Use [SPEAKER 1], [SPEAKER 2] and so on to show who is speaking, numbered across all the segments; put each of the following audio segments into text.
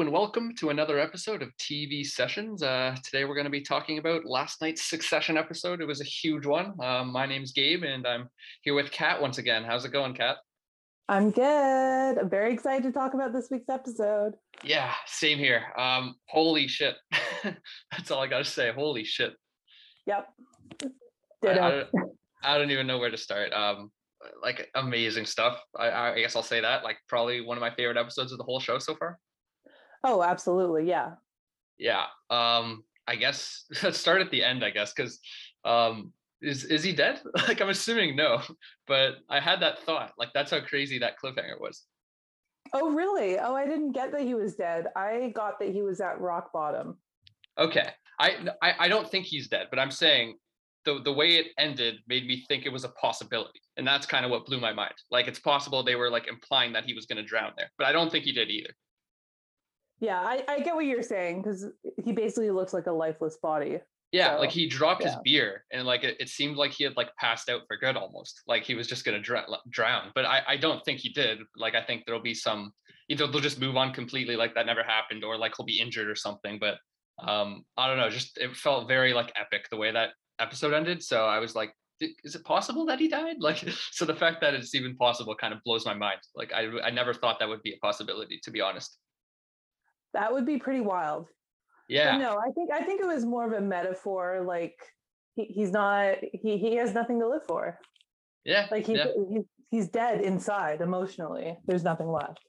[SPEAKER 1] and welcome to another episode of TV Sessions. Uh, today we're going to be talking about last night's Succession episode. It was a huge one. Um, my name's Gabe, and I'm here with Kat once again. How's it going, Kat?
[SPEAKER 2] I'm good. I'm very excited to talk about this week's episode.
[SPEAKER 1] Yeah, same here. Um, holy shit. That's all I got to say. Holy shit.
[SPEAKER 2] Yep.
[SPEAKER 1] I, I, don't, I, don't, even know where to start. Um, like amazing stuff. I, I guess I'll say that. Like probably one of my favorite episodes of the whole show so far.
[SPEAKER 2] Oh, absolutely. Yeah.
[SPEAKER 1] Yeah. Um, I guess let's start at the end, I guess, because um is is he dead? like I'm assuming no, but I had that thought. Like that's how crazy that cliffhanger was.
[SPEAKER 2] Oh really? Oh, I didn't get that he was dead. I got that he was at rock bottom.
[SPEAKER 1] Okay. I I, I don't think he's dead, but I'm saying the the way it ended made me think it was a possibility. And that's kind of what blew my mind. Like it's possible they were like implying that he was gonna drown there, but I don't think he did either.
[SPEAKER 2] Yeah, I, I get what you're saying because he basically looks like a lifeless body.
[SPEAKER 1] Yeah, so, like he dropped yeah. his beer and like it, it, seemed like he had like passed out for good almost. Like he was just gonna dr- drown. But I, I don't think he did. Like I think there'll be some either they'll just move on completely like that never happened or like he'll be injured or something. But um I don't know, just it felt very like epic the way that episode ended. So I was like, is it possible that he died? Like so the fact that it's even possible kind of blows my mind. Like I I never thought that would be a possibility to be honest.
[SPEAKER 2] That would be pretty wild.
[SPEAKER 1] Yeah.
[SPEAKER 2] But no, I think I think it was more of a metaphor. Like he, he's not he he has nothing to live for.
[SPEAKER 1] Yeah.
[SPEAKER 2] Like he's,
[SPEAKER 1] yeah.
[SPEAKER 2] he's he's dead inside emotionally. There's nothing left.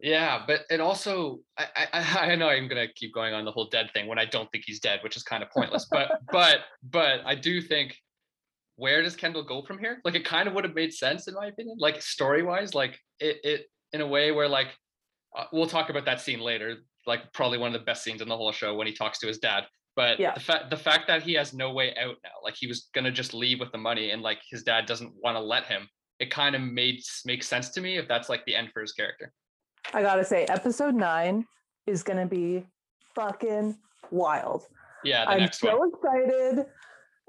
[SPEAKER 1] Yeah, but it also I, I I know I'm gonna keep going on the whole dead thing when I don't think he's dead, which is kind of pointless. but but but I do think where does Kendall go from here? Like it kind of would have made sense in my opinion, like story wise, like it it in a way where like uh, we'll talk about that scene later like probably one of the best scenes in the whole show when he talks to his dad. But yeah. the fact the fact that he has no way out now, like he was gonna just leave with the money, and like his dad doesn't want to let him. It kind of made makes sense to me if that's like the end for his character.
[SPEAKER 2] I gotta say, episode nine is gonna be fucking wild.
[SPEAKER 1] Yeah,
[SPEAKER 2] I'm so one. excited.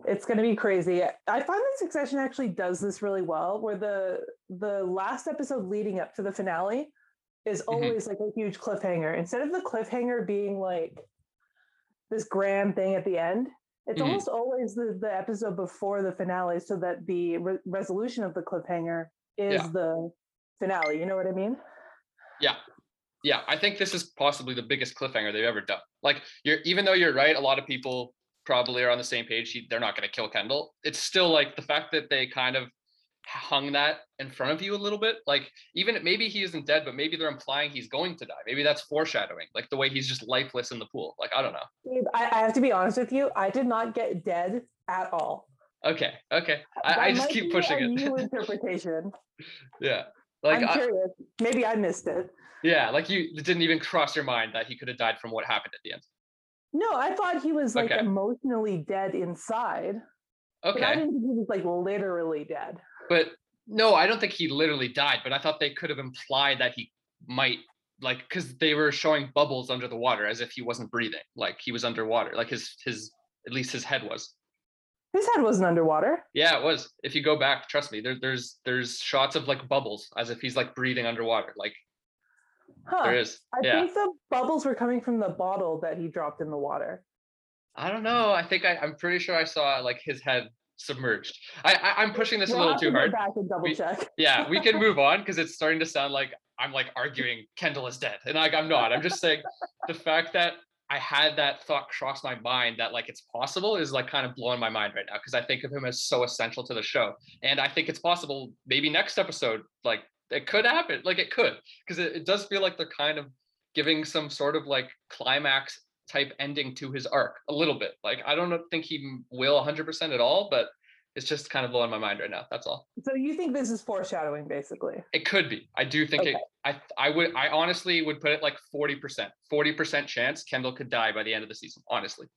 [SPEAKER 2] It's gonna be crazy. I find that Succession actually does this really well, where the the last episode leading up to the finale is mm-hmm. always mm-hmm. like a huge cliffhanger. Instead of the cliffhanger being like this grand thing at the end, it's mm-hmm. almost always the, the episode before the finale so that the re- resolution of the cliffhanger is yeah. the finale. You know what I mean?
[SPEAKER 1] Yeah. Yeah, I think this is possibly the biggest cliffhanger they've ever done. Like you're even though you're right, a lot of people probably are on the same page. They're not going to kill Kendall. It's still like the fact that they kind of hung that in front of you a little bit like even maybe he isn't dead but maybe they're implying he's going to die. Maybe that's foreshadowing like the way he's just lifeless in the pool like i don't know.
[SPEAKER 2] I, I have to be honest with you i did not get dead at all.
[SPEAKER 1] Okay okay. I, I just keep pushing it.
[SPEAKER 2] new interpretation.
[SPEAKER 1] Yeah
[SPEAKER 2] like i'm curious. Maybe i missed it.
[SPEAKER 1] Yeah like you it didn't even cross your mind that he could have died from what happened at the end.
[SPEAKER 2] No i thought he was like okay. emotionally dead inside.
[SPEAKER 1] Okay
[SPEAKER 2] I didn't think he was like literally dead
[SPEAKER 1] but no, I don't think he literally died, but I thought they could have implied that he might like because they were showing bubbles under the water as if he wasn't breathing, like he was underwater, like his his at least his head was.
[SPEAKER 2] His head wasn't underwater.
[SPEAKER 1] Yeah, it was. If you go back, trust me, there, there's there's shots of like bubbles as if he's like breathing underwater. Like huh. there is.
[SPEAKER 2] I
[SPEAKER 1] yeah.
[SPEAKER 2] think the bubbles were coming from the bottle that he dropped in the water.
[SPEAKER 1] I don't know. I think I, I'm pretty sure I saw like his head submerged. I, I am pushing this we'll a little too hard.
[SPEAKER 2] Back and double
[SPEAKER 1] we,
[SPEAKER 2] check.
[SPEAKER 1] yeah, we can move on because it's starting to sound like I'm like arguing Kendall is dead, and like I'm not. I'm just saying the fact that I had that thought cross my mind that like it's possible is like kind of blowing my mind right now because I think of him as so essential to the show, and I think it's possible maybe next episode like it could happen, like it could because it, it does feel like they're kind of giving some sort of like climax type ending to his arc a little bit. Like I don't think he will 100% at all, but it's just kind of blowing my mind right now. That's all.
[SPEAKER 2] So you think this is foreshadowing, basically?
[SPEAKER 1] It could be. I do think okay. it. I I would. I honestly would put it like 40%. 40% chance Kendall could die by the end of the season. Honestly.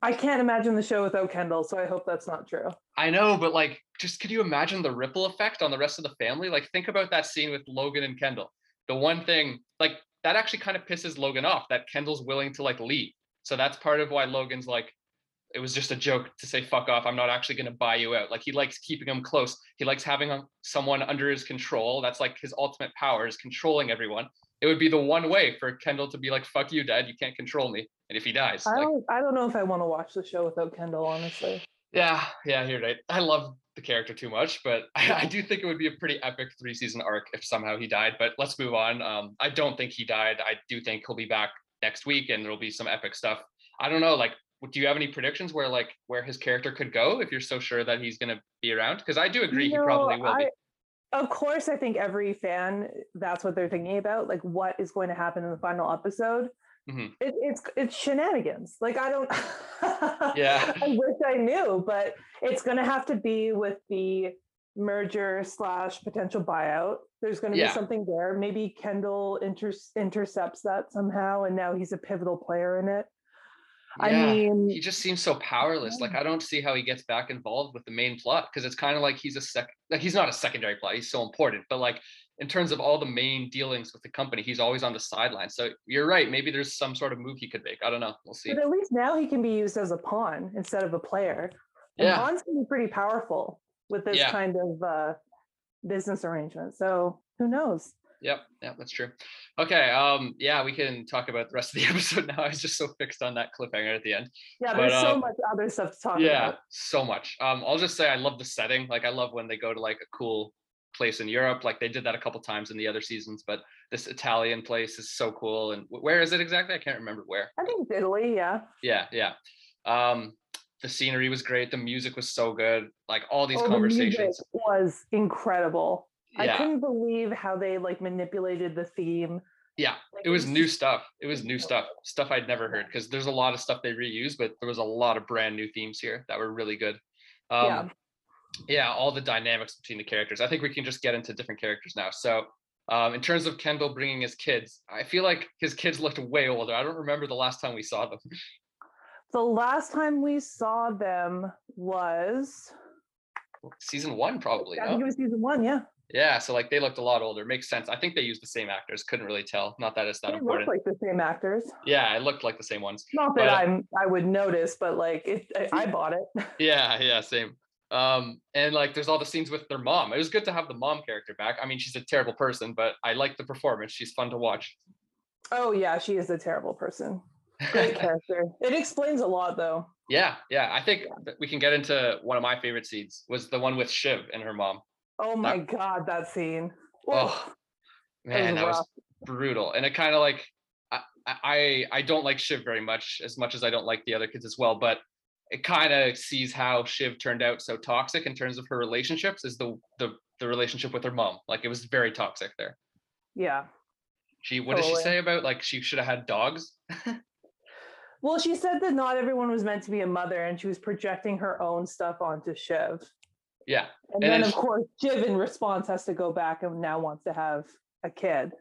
[SPEAKER 2] I can't imagine the show without Kendall, so I hope that's not true.
[SPEAKER 1] I know, but like, just could you imagine the ripple effect on the rest of the family? Like, think about that scene with Logan and Kendall. The one thing, like, that actually kind of pisses Logan off that Kendall's willing to like leave. So that's part of why Logan's like, it was just a joke to say fuck off. I'm not actually going to buy you out. Like he likes keeping him close. He likes having um, someone under his control. That's like his ultimate power is controlling everyone. it would be the one way for Kendall to be like, "Fuck you, Dad. You can't control me." And if he dies,
[SPEAKER 2] I
[SPEAKER 1] like,
[SPEAKER 2] don't. I don't know if I want to watch the show without Kendall. Honestly.
[SPEAKER 1] yeah, yeah, you're right. I love the character too much, but I, I do think it would be a pretty epic three season arc if somehow he died. But let's move on. Um, I don't think he died. I do think he'll be back next week, and there'll be some epic stuff. I don't know, like. Do you have any predictions where like where his character could go if you're so sure that he's gonna be around? Because I do agree he probably will be.
[SPEAKER 2] Of course, I think every fan that's what they're thinking about. Like, what is going to happen in the final episode? Mm-hmm. It, it's it's shenanigans. Like I don't.
[SPEAKER 1] yeah.
[SPEAKER 2] I wish I knew, but it's going to have to be with the merger slash potential buyout. There's going to yeah. be something there. Maybe Kendall inter- intercepts that somehow, and now he's a pivotal player in it.
[SPEAKER 1] Yeah, I mean, he just seems so powerless. Like I don't see how he gets back involved with the main plot because it's kind of like he's a sec. Like he's not a secondary plot. He's so important, but like in terms of all the main dealings with the company, he's always on the sideline. So you're right. Maybe there's some sort of move he could make. I don't know. We'll see.
[SPEAKER 2] But at least now he can be used as a pawn instead of a player. And yeah. pawns can be pretty powerful with this yeah. kind of uh, business arrangement. So who knows?
[SPEAKER 1] Yep, yeah, that's true. Okay, um, yeah, we can talk about the rest of the episode now. I was just so fixed on that cliffhanger at the end.
[SPEAKER 2] Yeah, there's but, so um, much other stuff to talk
[SPEAKER 1] yeah,
[SPEAKER 2] about.
[SPEAKER 1] Yeah, so much. Um, I'll just say I love the setting. Like I love when they go to like a cool place in Europe. Like they did that a couple times in the other seasons, but this Italian place is so cool. And where is it exactly? I can't remember where.
[SPEAKER 2] I think Italy. Yeah.
[SPEAKER 1] Yeah, yeah. Um, the scenery was great. The music was so good. Like all these oh, conversations
[SPEAKER 2] the was incredible. Yeah. I couldn't believe how they like manipulated the theme.
[SPEAKER 1] Yeah, like, it was new stuff. It was new stuff, stuff I'd never heard because there's a lot of stuff they reuse, but there was a lot of brand new themes here that were really good. Um, yeah. Yeah, all the dynamics between the characters. I think we can just get into different characters now. So, um, in terms of Kendall bringing his kids, I feel like his kids looked way older. I don't remember the last time we saw them.
[SPEAKER 2] The last time we saw them was
[SPEAKER 1] season one, probably.
[SPEAKER 2] I no? think it was season one. Yeah.
[SPEAKER 1] Yeah, so like they looked a lot older. Makes sense. I think they used the same actors. Couldn't really tell. Not that it's that
[SPEAKER 2] they
[SPEAKER 1] important.
[SPEAKER 2] Looked like the same actors.
[SPEAKER 1] Yeah, it looked like the same ones.
[SPEAKER 2] Not that but, I'm I would notice, but like it, I, I bought it.
[SPEAKER 1] Yeah, yeah, same. Um, and like there's all the scenes with their mom. It was good to have the mom character back. I mean, she's a terrible person, but I like the performance. She's fun to watch.
[SPEAKER 2] Oh yeah, she is a terrible person. Great character. It explains a lot though.
[SPEAKER 1] Yeah, yeah. I think yeah. we can get into one of my favorite scenes was the one with Shiv and her mom.
[SPEAKER 2] Oh my that, god, that scene.
[SPEAKER 1] Oh man, that was, that was brutal. And it kind of like I, I I don't like Shiv very much, as much as I don't like the other kids as well, but it kind of sees how Shiv turned out so toxic in terms of her relationships is the the the relationship with her mom. Like it was very toxic there.
[SPEAKER 2] Yeah.
[SPEAKER 1] She what totally. did she say about like she should have had dogs?
[SPEAKER 2] well, she said that not everyone was meant to be a mother and she was projecting her own stuff onto Shiv.
[SPEAKER 1] Yeah.
[SPEAKER 2] And, and then of course Shiv in response has to go back and now wants to have a kid.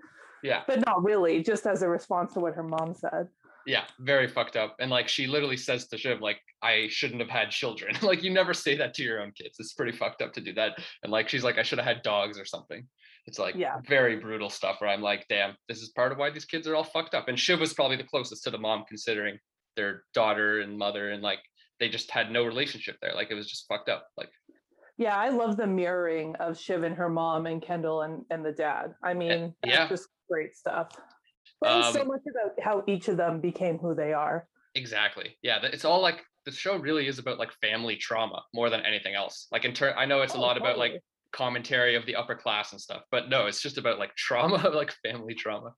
[SPEAKER 1] Yeah.
[SPEAKER 2] But not really, just as a response to what her mom said.
[SPEAKER 1] Yeah, very fucked up. And like she literally says to Shiv, like, I shouldn't have had children. like you never say that to your own kids. It's pretty fucked up to do that. And like she's like, I should have had dogs or something. It's like
[SPEAKER 2] yeah.
[SPEAKER 1] very brutal stuff where I'm like, damn, this is part of why these kids are all fucked up. And Shiv was probably the closest to the mom considering their daughter and mother and like they just had no relationship there. Like it was just fucked up. Like
[SPEAKER 2] yeah, I love the mirroring of Shiv and her mom and Kendall and, and the dad. I eh, mean, yeah. just great stuff. Um, so much about how each of them became who they are.
[SPEAKER 1] Exactly. Yeah, it's all like the show really is about like family trauma more than anything else. Like in turn, I know it's oh, a lot totally. about like commentary of the upper class and stuff, but no, it's just about like trauma, like family trauma.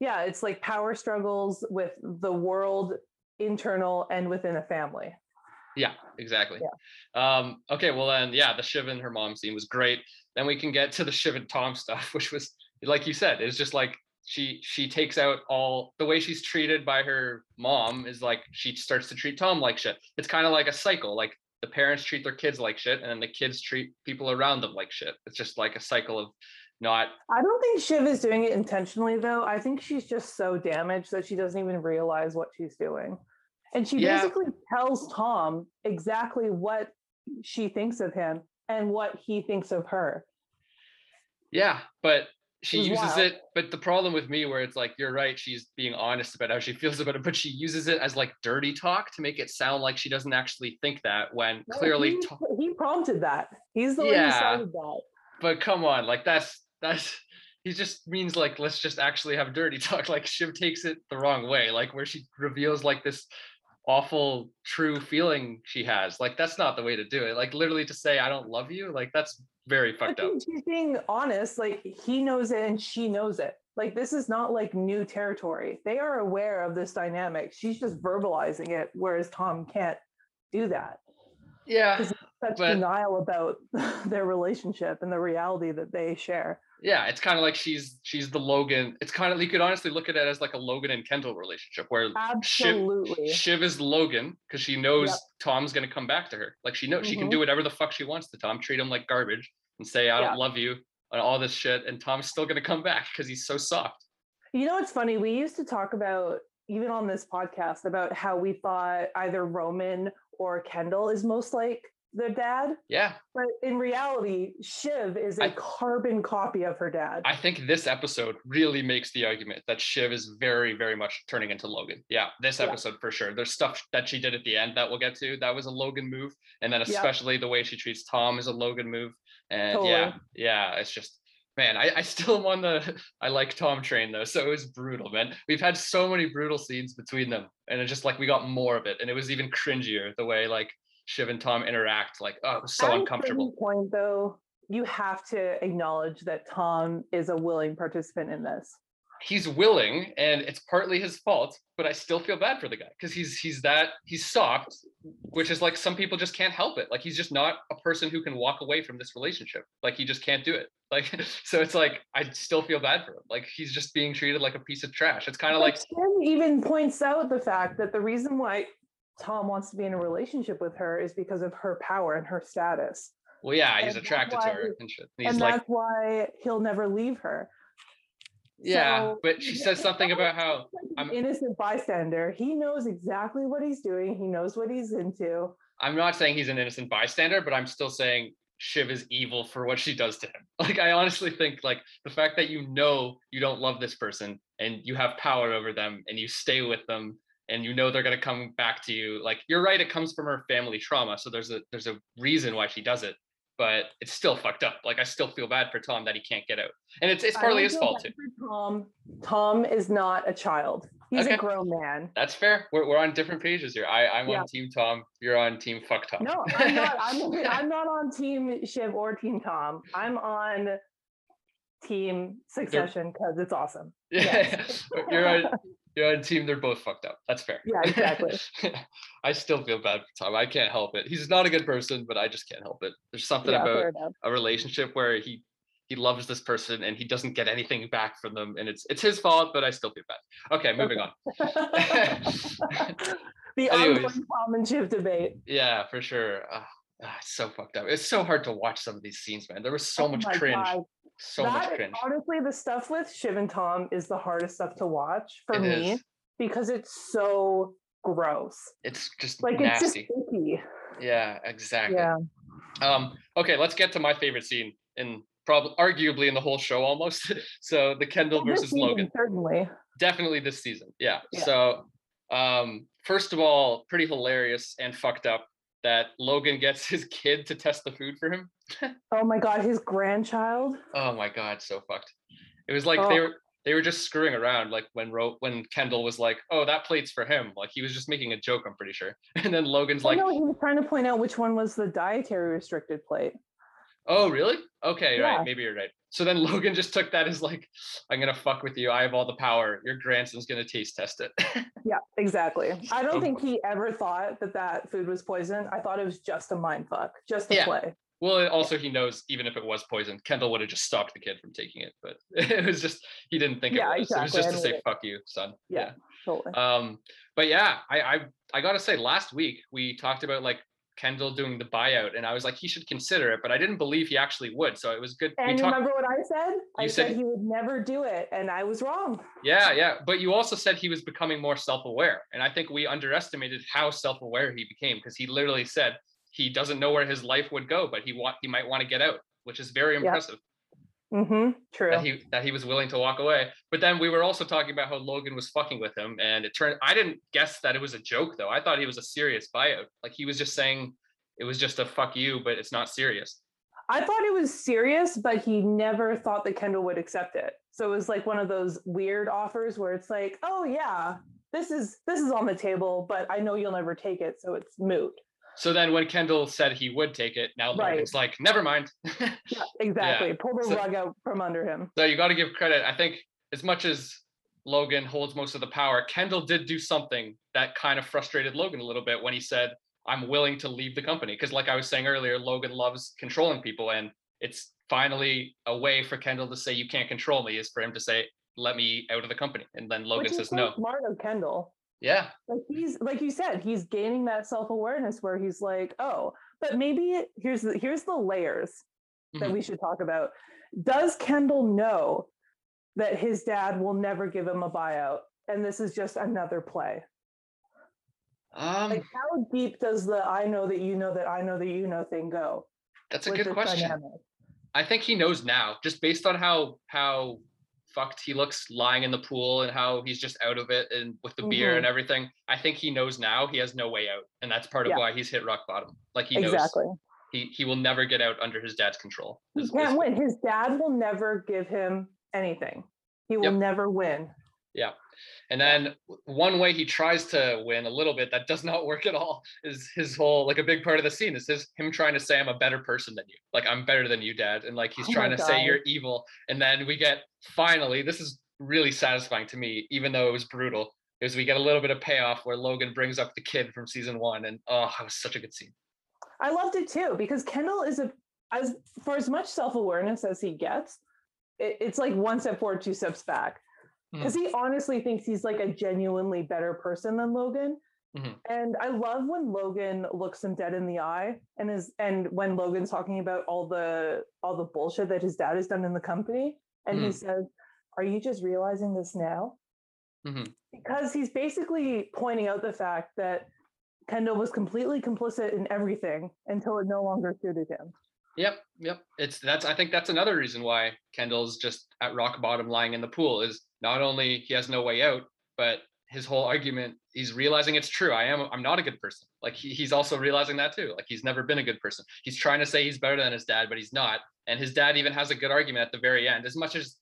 [SPEAKER 2] Yeah, it's like power struggles with the world internal and within a family.
[SPEAKER 1] Yeah, exactly. Yeah. Um, okay, well then, yeah, the Shiv and her mom scene was great. Then we can get to the Shiv and Tom stuff, which was like you said, it's just like she she takes out all the way she's treated by her mom is like she starts to treat Tom like shit. It's kind of like a cycle. Like the parents treat their kids like shit, and then the kids treat people around them like shit. It's just like a cycle of not.
[SPEAKER 2] I don't think Shiv is doing it intentionally, though. I think she's just so damaged that she doesn't even realize what she's doing. And she yeah. basically tells Tom exactly what she thinks of him and what he thinks of her.
[SPEAKER 1] Yeah, but she uses wild. it. But the problem with me, where it's like, you're right, she's being honest about how she feels about it, but she uses it as like dirty talk to make it sound like she doesn't actually think that when no, clearly
[SPEAKER 2] he, he, prompted that. He's the yeah, one who started that.
[SPEAKER 1] But come on, like that's that's he just means like let's just actually have dirty talk. Like Shiv takes it the wrong way, like where she reveals like this awful true feeling she has. Like that's not the way to do it. Like literally to say I don't love you, like that's very fucked up.
[SPEAKER 2] She's being honest. Like he knows it and she knows it. Like this is not like new territory. They are aware of this dynamic. She's just verbalizing it, whereas Tom can't do that.
[SPEAKER 1] Yeah.
[SPEAKER 2] Such
[SPEAKER 1] but-
[SPEAKER 2] denial about their relationship and the reality that they share.
[SPEAKER 1] Yeah, it's kind of like she's she's the Logan. It's kind of you could honestly look at it as like a Logan and Kendall relationship where Shiv,
[SPEAKER 2] Absolutely.
[SPEAKER 1] Shiv is Logan because she knows
[SPEAKER 2] Yep.
[SPEAKER 1] Tom's gonna come back to her. Like she knows she can
[SPEAKER 2] Mhm.
[SPEAKER 1] do whatever the fuck she wants to Tom, treat him like garbage and say I
[SPEAKER 2] Yeah.
[SPEAKER 1] don't love you and all this shit, and Tom's still gonna come back because he's so soft.
[SPEAKER 2] You know, it's funny. We used to talk about, even on this podcast, about how we thought either Roman or Kendall is most like their dad.
[SPEAKER 1] Yeah,
[SPEAKER 2] But in reality, Shiv is a
[SPEAKER 1] I-
[SPEAKER 2] carbon copy of her dad.
[SPEAKER 1] I think this episode really makes the argument that Shiv is very, very much turning into Logan. Yeah, this
[SPEAKER 2] Yeah.
[SPEAKER 1] episode for sure. There's stuff that she did at the end that we'll get to. That was a Logan move, and then especially the way she treats Tom is a Logan move. And
[SPEAKER 2] Totally.
[SPEAKER 1] yeah, yeah, it's just man, I, I still am on the I like Tom train though. So it was brutal, man. We've had so many brutal scenes between them, and it's just like we got more of it, and it was even cringier the way like Shiv and Tom interact. Like, oh, it was so
[SPEAKER 2] At
[SPEAKER 1] uncomfortable.
[SPEAKER 2] point, though, you have to acknowledge that Tom is a willing participant in this.
[SPEAKER 1] he's willing and it's partly his fault but i still feel bad for the guy because he's he's that he's soft which is like some people just can't help it like he's just not a person who can walk away from this relationship like he just can't do it like so it's like i still feel bad for him like he's just being treated like a piece of trash it's kind of like
[SPEAKER 2] Tim even points out the fact that the reason why Tom wants to be in a relationship with her is because of her power and her status.
[SPEAKER 1] well yeah he's
[SPEAKER 2] and that's
[SPEAKER 1] attracted to her and shit and he's
[SPEAKER 2] and
[SPEAKER 1] like
[SPEAKER 2] that's why he'll never leave her.
[SPEAKER 1] yeah
[SPEAKER 2] So,
[SPEAKER 1] but she says something about how I'm-
[SPEAKER 2] an innocent bystander. He knows exactly what he's doing. He knows what he's into.
[SPEAKER 1] I'm not saying he's an innocent bystander, but I'm still saying Shiv is evil for what she does to him. Like I honestly think like the fact that you know you don't love this person and you have power over them and you stay with them and you know they're going to come back to you. Like you're right it comes from her family trauma, so there's a there's a reason why she does it, but it's still fucked up. Like I still feel bad for Tom that he can't get out. And it's it's partly his fault too.
[SPEAKER 2] Tom. Tom is not a child. He's
[SPEAKER 1] Okay.
[SPEAKER 2] a grown man.
[SPEAKER 1] That's fair. We're, we're on different pages here. I, I'm
[SPEAKER 2] Yeah.
[SPEAKER 1] on team Tom. You're on team fuck Tom.
[SPEAKER 2] No, I'm not. I'm, I'm not on Team Shiv or Team Tom. I'm on Team Succession because it's awesome.
[SPEAKER 1] Yeah, you're on you're on team. They're both fucked up. That's fair.
[SPEAKER 2] Yeah, exactly.
[SPEAKER 1] I still feel bad for Tom. I can't help it. He's not a good person, but I just can't help it. There's something
[SPEAKER 2] Yeah,
[SPEAKER 1] about a relationship where he he loves this person and he doesn't get anything back from them, and it's it's his fault. But I still feel bad. Okay, moving on.
[SPEAKER 2] the
[SPEAKER 1] Anyways.
[SPEAKER 2] ongoing Tom and Shiv debate.
[SPEAKER 1] Yeah, for sure. Ah, ah, it's so fucked up. It's so hard to watch some of these scenes, man. There was so
[SPEAKER 2] Oh
[SPEAKER 1] much cringe.
[SPEAKER 2] God.
[SPEAKER 1] So
[SPEAKER 2] That-
[SPEAKER 1] much cringe.
[SPEAKER 2] Honestly, the stuff with Shiv and Tom is the hardest stuff to watch for
[SPEAKER 1] It
[SPEAKER 2] me
[SPEAKER 1] is.
[SPEAKER 2] because it's so gross.
[SPEAKER 1] It's just
[SPEAKER 2] Like it's just
[SPEAKER 1] nasty.
[SPEAKER 2] icky.
[SPEAKER 1] Yeah, exactly.
[SPEAKER 2] Yeah.
[SPEAKER 1] Um, okay, let's get to my favorite scene in probably arguably in the whole show almost. so the Kendall versus
[SPEAKER 2] season,
[SPEAKER 1] Logan.
[SPEAKER 2] Certainly.
[SPEAKER 1] Definitely this season. Yeah.
[SPEAKER 2] Yeah.
[SPEAKER 1] So um first of all, pretty hilarious and fucked up that Logan gets his kid to test the food for him.
[SPEAKER 2] Oh my god, his grandchild.
[SPEAKER 1] Oh my god, so fucked. It was like they
[SPEAKER 2] Oh.
[SPEAKER 1] were they were just screwing around like when Ro- when Kendall was like, "Oh, that plate's for him." Like he was just making a joke, I'm pretty sure. And then Logan's
[SPEAKER 2] Oh
[SPEAKER 1] like,
[SPEAKER 2] no, he was trying to point out which one was the dietary restricted plate.
[SPEAKER 1] Oh, really? Okay,
[SPEAKER 2] Yeah.
[SPEAKER 1] right. Maybe you're right. So then Logan just took that as like, I'm gonna fuck with you. I have all the power. Your grandson's gonna taste test it.
[SPEAKER 2] Yeah, exactly. I don't think he ever thought that that food was poison. I thought it was just a mind fuck, just a
[SPEAKER 1] Yeah.
[SPEAKER 2] play.
[SPEAKER 1] well, also he knows even if it was poison, Kendall would have just stopped the kid from taking it. But it was just he didn't think
[SPEAKER 2] Yeah,
[SPEAKER 1] it was. It was just to say
[SPEAKER 2] it.
[SPEAKER 1] fuck you, son.
[SPEAKER 2] Yeah. Totally.
[SPEAKER 1] Um, but yeah, I, I I gotta say, last week we talked about like Kendall doing the buyout, and I was like, he should consider it, but I didn't believe he actually would. So it was good. we
[SPEAKER 2] and
[SPEAKER 1] talked-
[SPEAKER 2] remember what I said? I said,
[SPEAKER 1] said-
[SPEAKER 2] he would never do it, and I was wrong.
[SPEAKER 1] Yeah, yeah. But you also said he was becoming more self-aware. And I think we underestimated how self-aware he became because he literally said he doesn't know where his life would go, but he want he might want to get out, which is very impressive
[SPEAKER 2] Mm-hmm. True.
[SPEAKER 1] that he that he was willing to walk away. But then we were also talking about how Logan was fucking with him. And it turned I didn't guess that it was a joke though. I thought he was a serious buyout. Like he was just saying it was just a fuck you, but it's not serious.
[SPEAKER 2] I thought it was serious, but he never thought that Kendall would accept it. So it was like one of those weird offers where it's like, oh yeah, this is this is on the table, but I know you'll never take it, so it's moot.
[SPEAKER 1] So then when Kendall said he would take it, now
[SPEAKER 2] Right.
[SPEAKER 1] Logan's like, never mind.
[SPEAKER 2] Yeah, exactly. Pull the
[SPEAKER 1] So-
[SPEAKER 2] rug out from under him.
[SPEAKER 1] So you got to give credit. I think as much as Logan holds most of the power, Kendall did do something that kind of frustrated Logan a little bit when he said, "I'm willing to leave the company." Because, like I was saying earlier, Logan loves controlling people, and it's finally a way for Kendall to say, "You can't control me," is for him to say, "Let me out of the company," and then Logan says,
[SPEAKER 2] so
[SPEAKER 1] "No."
[SPEAKER 2] Smart of Kendall.
[SPEAKER 1] Yeah,
[SPEAKER 2] Like he's like you said, he's gaining that self awareness where he's like, oh, but maybe here's the here's the layers that
[SPEAKER 1] Mhm.
[SPEAKER 2] we should talk about. Does Kendall know that his dad will never give him a buyout, and this is just another play?
[SPEAKER 1] um,
[SPEAKER 2] Like, how deep does the "I know that you know that I know that you know" thing go?
[SPEAKER 1] that's a good question.
[SPEAKER 2] dynamic?
[SPEAKER 1] I think he knows now, just based on how how fucked he looks lying in the pool and how he's just out of it and with the beer
[SPEAKER 2] Mhm.
[SPEAKER 1] and everything. I think he knows now he has no way out, and that's part of
[SPEAKER 2] Yeah.
[SPEAKER 1] why he's hit rock bottom. Like he knows
[SPEAKER 2] Exactly.
[SPEAKER 1] he he will never get out under his dad's control.
[SPEAKER 2] He can't win. His dad will never give him anything. He will
[SPEAKER 1] Yep.
[SPEAKER 2] never win.
[SPEAKER 1] And then one way he tries to win a little bit that does not work at all is his whole like a big part of the scene is his him trying to say I'm a better person than you. Like I'm better than you, dad. And like he's
[SPEAKER 2] Oh
[SPEAKER 1] trying to say you're evil. And then we get finally, this is really satisfying to me, even though it was brutal, is we get a little bit of payoff where Logan brings up the kid from season one. And oh, it was such a good scene.
[SPEAKER 2] I loved it too because Kendall is a as for as much self awareness as he gets, it, it's like one step forward, two steps back. Because he honestly thinks he's like a genuinely better person than Logan.
[SPEAKER 1] Mhm.
[SPEAKER 2] And I love when Logan looks him dead in the eye and is and when Logan's talking about all the all the bullshit that his dad has done in the company, and he
[SPEAKER 1] Mhm.
[SPEAKER 2] says, Are you just realizing this now?
[SPEAKER 1] Mhm.
[SPEAKER 2] Because he's basically pointing out the fact that Kendall was completely complicit in everything until it no longer suited him.
[SPEAKER 1] Yep, yep. It's that's I think that's another reason why Kendall's just at rock bottom lying in the pool is not only he has no way out, but his whole argument, he's realizing it's true. I am I'm not a good person. Like he, he's also realizing that too. Like he's never been a good person. He's trying to say he's better than his dad, but he's not. And his dad even has a good argument at the very end, as much as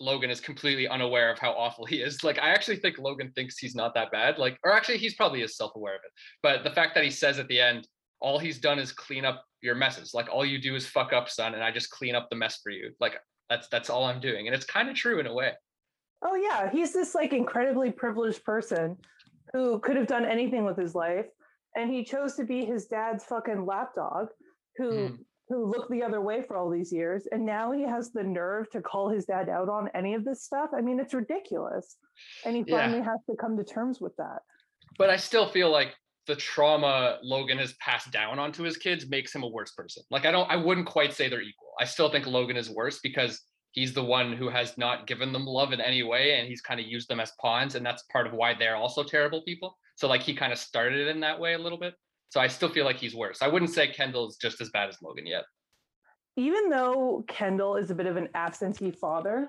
[SPEAKER 1] Logan is completely unaware of how awful he is. Like I actually think Logan thinks he's not that bad. Like, or actually he's probably is self-aware of it. But the fact that he says at the end, all he's done is clean up your messes. Like all you do is fuck up, son, and I just clean up the mess for you. Like that's that's all I'm doing. And it's kind of true in a way.
[SPEAKER 2] Oh yeah, he's this like incredibly privileged person who could have done anything with his life, and he chose to be his dad's fucking lapdog, who
[SPEAKER 1] Mm.
[SPEAKER 2] who looked the other way for all these years, and now he has the nerve to call his dad out on any of this stuff. I mean, it's ridiculous, and he
[SPEAKER 1] Yeah.
[SPEAKER 2] finally has to come to terms with that.
[SPEAKER 1] But I still feel like the trauma Logan has passed down onto his kids makes him a worse person. Like I don't I wouldn't quite say they're equal. I still think Logan is worse because he's the one who has not given them love in any way and he's kind of used them as pawns and that's part of why they're also terrible people. So like he kind of started it in that way a little bit. So I still feel like he's worse. I wouldn't say Kendall is just as bad as Logan yet.
[SPEAKER 2] Even though Kendall is a bit of an absentee father,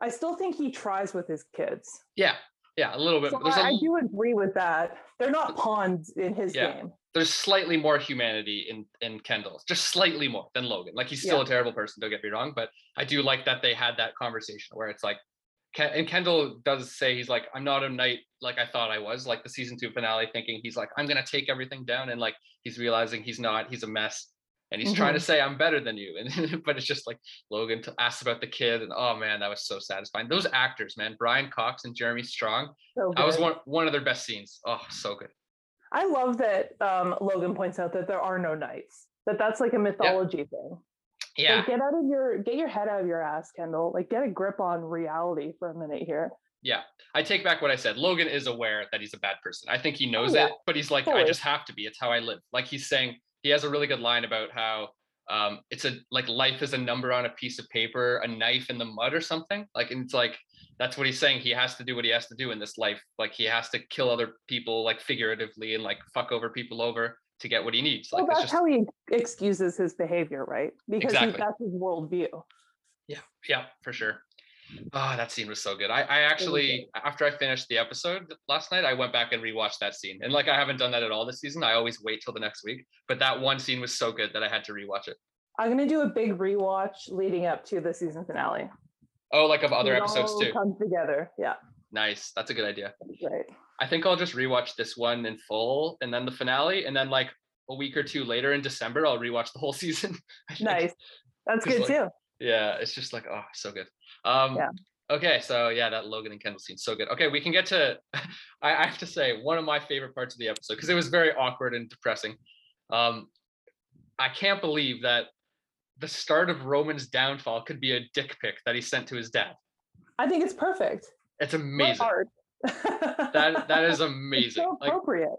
[SPEAKER 2] I still think he tries with his kids.
[SPEAKER 1] Yeah. Yeah, a little bit.
[SPEAKER 2] So
[SPEAKER 1] There's a
[SPEAKER 2] I, I do agree with that. They're not pawns in his
[SPEAKER 1] Yeah.
[SPEAKER 2] game.
[SPEAKER 1] there's slightly more humanity in in Kendall, just slightly more than Logan. Like he's still
[SPEAKER 2] Yeah.
[SPEAKER 1] a terrible person, don't get me wrong, but I do like that they had that conversation where it's like, and Kendall does say he's like, I'm not a knight like I thought I was. Like the season two finale, thinking he's like, I'm gonna take everything down, and like he's realizing he's not. He's a mess, and he's trying to say I'm better than you. And but it's just like Logan t- asks about the kid, and oh man, that was so satisfying. Those actors, man, Brian Cox and Jeremy Strong,
[SPEAKER 2] So
[SPEAKER 1] that was one one of their best scenes. Oh, so good.
[SPEAKER 2] I love that um, Logan points out that there are no knights. That that's like a mythology thing.
[SPEAKER 1] Yeah.
[SPEAKER 2] Like, get out of your get your head out of your ass, Kendall. Like get a grip on reality for a minute here.
[SPEAKER 1] Yeah, I take back what I said. Logan is aware that he's a bad person. I think he knows
[SPEAKER 2] yeah,
[SPEAKER 1] it, but he's like, I just have to be. It's how I live. Like he's saying, he has a really good line about how um, it's a like life is a number on a piece of paper, a knife in the mud or something. Like, and it's like that's what he's saying. He has to do what he has to do in this life. Like he has to kill other people, like figuratively, and like fuck over people over to get what he needs. Like
[SPEAKER 2] well, that's
[SPEAKER 1] just
[SPEAKER 2] how he excuses his behavior, right? Because he,
[SPEAKER 1] Exactly.
[SPEAKER 2] that's his worldview.
[SPEAKER 1] Yeah, yeah, for sure. Oh, that scene was so good. I, I actually, after I finished the episode last night, I went back and rewatched that scene. And like I haven't done that at all this season. I always wait till the next week. But that one scene was so good that I had to rewatch it.
[SPEAKER 2] I'm gonna do a big rewatch leading up to the season finale.
[SPEAKER 1] Oh, like of other
[SPEAKER 2] It
[SPEAKER 1] episodes
[SPEAKER 2] all
[SPEAKER 1] too.
[SPEAKER 2] Comes together. Yeah.
[SPEAKER 1] Nice. That's a good idea.
[SPEAKER 2] Right.
[SPEAKER 1] I think I'll just rewatch this one in full and then the finale. And then like a week or two later in December, I'll rewatch the whole season.
[SPEAKER 2] Nice. That's good
[SPEAKER 1] like-
[SPEAKER 2] too.
[SPEAKER 1] Yeah, it's just like, oh, so good. Um
[SPEAKER 2] Yeah.
[SPEAKER 1] okay, so yeah, that Logan and Kendall scene, so good. Okay, we can get to I, I have to say one of my favorite parts of the episode because it was very awkward and depressing. Um I can't believe that the start of Roman's downfall could be a dick pic that he sent to his dad.
[SPEAKER 2] I think it's perfect.
[SPEAKER 1] It's amazing. That that is
[SPEAKER 2] It's
[SPEAKER 1] amazing.
[SPEAKER 2] so
[SPEAKER 1] Like
[SPEAKER 2] appropriate.